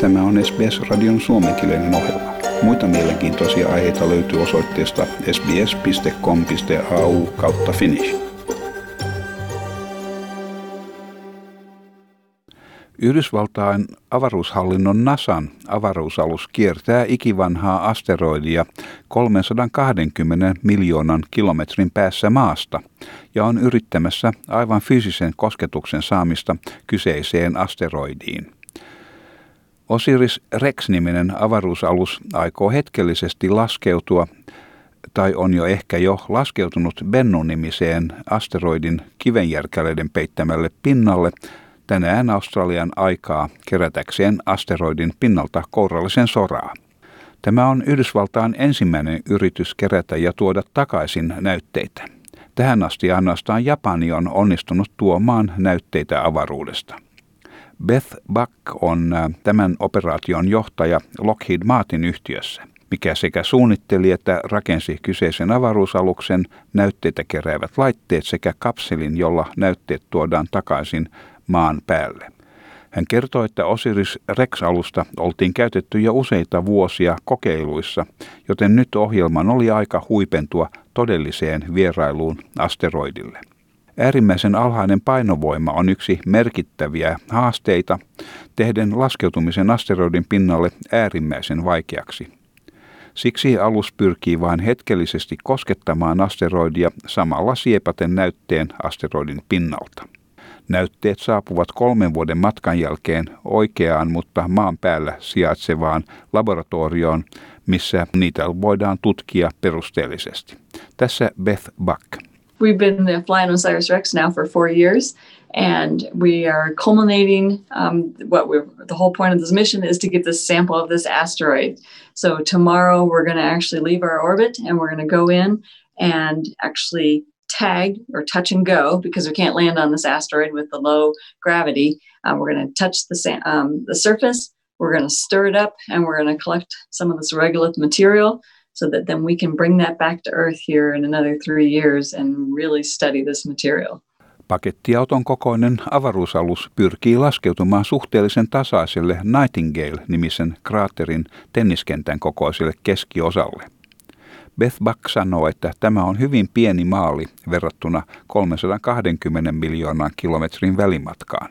Tämä on SBS-radion suomenkielinen ohjelma. Muita mielenkiintoisia aiheita löytyy osoitteesta sbs.com.au kautta finnish. Yhdysvaltain avaruushallinnon NASAn avaruusalus kiertää ikivanhaa asteroidia 320 miljoonan kilometrin päässä maasta ja on yrittämässä aivan fyysisen kosketuksen saamista kyseiseen asteroidiin. Osiris Rex-niminen avaruusalus aikoo hetkellisesti laskeutua tai on jo ehkä jo laskeutunut Bennu-nimiseen asteroidin kivenjärkäleiden peittämälle pinnalle tänään Australian aikaa kerätäkseen asteroidin pinnalta kourallisen soraa. Tämä on Yhdysvaltain ensimmäinen yritys kerätä ja tuoda takaisin näytteitä. Tähän asti ainoastaan Japani on onnistunut tuomaan näytteitä avaruudesta. Beth Buck on äh, tämän operaation johtaja Lockheed Martin yhtiössä, mikä sekä suunnitteli että rakensi kyseisen avaruusaluksen näytteitä keräävät laitteet sekä kapselin, jolla näytteet tuodaan takaisin maan päälle. Hän kertoi, että Osiris Rex-alusta oltiin käytetty jo useita vuosia kokeiluissa, joten nyt ohjelman oli aika huipentua todelliseen vierailuun asteroidille. Äärimmäisen alhainen painovoima on yksi merkittäviä haasteita, tehden laskeutumisen asteroidin pinnalle äärimmäisen vaikeaksi. Siksi alus pyrkii vain hetkellisesti koskettamaan asteroidia samalla siepaten näytteen asteroidin pinnalta. Näytteet saapuvat kolmen vuoden matkan jälkeen oikeaan, mutta maan päällä sijaitsevaan laboratorioon, missä niitä voidaan tutkia perusteellisesti. Tässä Beth Buck. We've been flying Osiris Rex now for four years, and we are culminating. Um, what we're the whole point of this mission is to get this sample of this asteroid. So tomorrow we're going to actually leave our orbit and we're going to go in and actually tag or touch and go because we can't land on this asteroid with the low gravity. Uh, we're going to touch the, um, the surface, we're going to stir it up, and we're going to collect some of this regolith material so that then we can bring that back to Earth here in another three years and really study this material. Pakettiauton kokoinen avaruusalus pyrkii laskeutumaan suhteellisen tasaiselle Nightingale-nimisen kraatterin tenniskentän kokoiselle keskiosalle. Beth Buck sanoo, että tämä on hyvin pieni maali verrattuna 320 miljoonan kilometrin välimatkaan.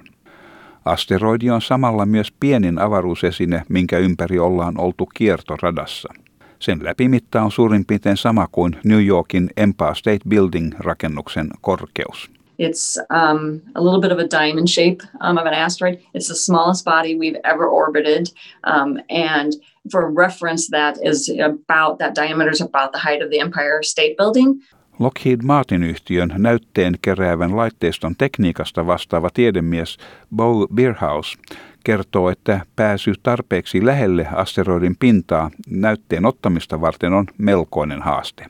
Asteroidi on samalla myös pienin avaruusesine, minkä ympäri ollaan oltu kiertoradassa. Sen läpimitta on suurin piirtein sama kuin New Yorkin Empire State Building rakennuksen korkeus. It's um, a little bit of a diamond shape um, of an asteroid. It's the smallest body we've ever orbited, um, and for reference, that is about that diameter is about the height of the Empire State Building. Lockheed Martin-yhtiön näytteen keräävän laitteiston tekniikasta vastaava tiedemies Bo Bierhaus kertoo, että pääsy tarpeeksi lähelle asteroidin pintaa näytteen ottamista varten on melkoinen haaste.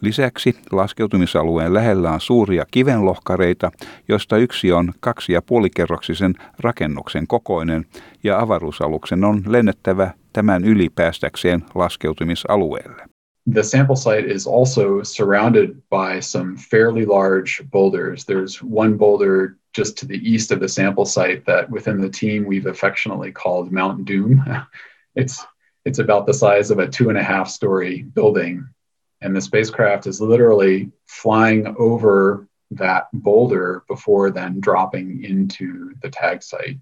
Lisäksi laskeutumisalueen lähellä on suuria kivenlohkareita, joista yksi on kaksi ja puolikerroksisen rakennuksen kokoinen ja avaruusaluksen on lennettävä tämän yli päästäkseen laskeutumisalueelle. The sample site is also surrounded by some fairly large boulders. There's one boulder just to the east of the sample site that within the team we've affectionately called Mount Doom. It's it's about the size of a two and a half story building and the spacecraft is literally flying over that boulder before then dropping into the tag site.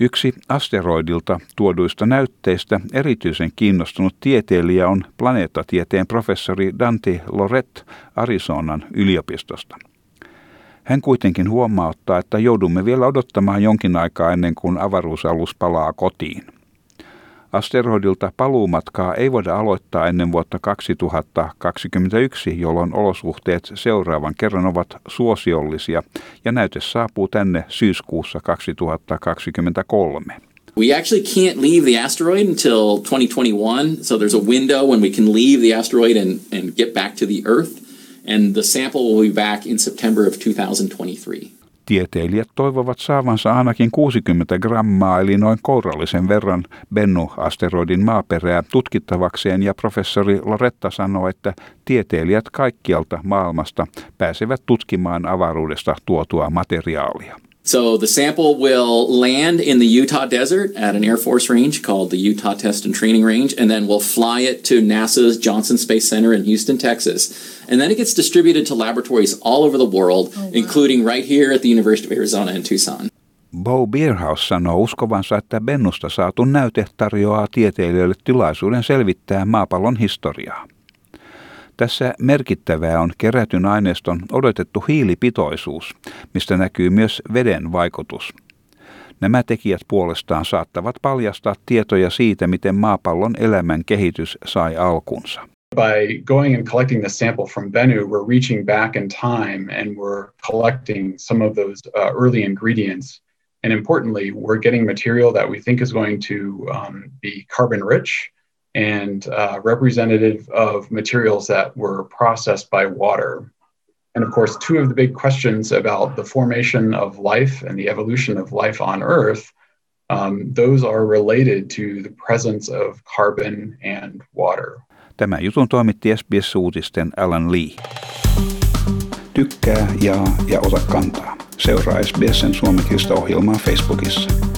Yksi asteroidilta tuoduista näytteistä erityisen kiinnostunut tieteilijä on planeettatieteen professori Dante Lorette Arizonan yliopistosta. Hän kuitenkin huomauttaa, että joudumme vielä odottamaan jonkin aikaa ennen kuin avaruusalus palaa kotiin. Asteroidilta paluumatkaa ei voida aloittaa ennen vuotta 2021, jolloin olosuhteet seuraavan kerran ovat suosiollisia ja näyte saapuu tänne syyskuussa 2023. We actually can't leave the asteroid until 2021, so there's a window when we can leave the asteroid and, and get back to the Earth, and the sample will be back in September of 2023. Tieteilijät toivovat saavansa ainakin 60 grammaa eli noin kourallisen verran Bennu-asteroidin maaperää tutkittavakseen ja professori Loretta sanoi, että tieteilijät kaikkialta maailmasta pääsevät tutkimaan avaruudesta tuotua materiaalia. So the sample will land in the Utah desert at an Air Force range called the Utah Test and Training Range, and then we'll fly it to NASA's Johnson Space Center in Houston, Texas. And then it gets distributed to laboratories all over the world, oh, wow. including right here at the University of Arizona in Tucson. Bo Bierhaus sanoo uskovansa, että Bennusta saatu näyte tarjoaa tieteilijöille tilaisuuden selvittää maapallon historiaa. Tässä merkittävää on kerätyn aineiston odotettu hiilipitoisuus, mistä näkyy myös veden vaikutus. Nämä tekijät puolestaan saattavat paljastaa tietoja siitä, miten maapallon elämän kehitys sai alkunsa. By going and collecting the sample from Bennu, we're reaching back in time and we're collecting some of those uh, early ingredients. And importantly, we're getting material that we think is going to um, be carbon rich and uh, representative of materials that were processed by water. And of course, two of the big questions about the formation of life and the evolution of life on Earth, um, those are related to the presence of carbon and water. Tämä jutun toimitti SBS-uutisten Alan Lee. Tykkää, jaa ja ota kantaa. Seuraa SBSn suomenkielistä ohjelmaa Facebookissa.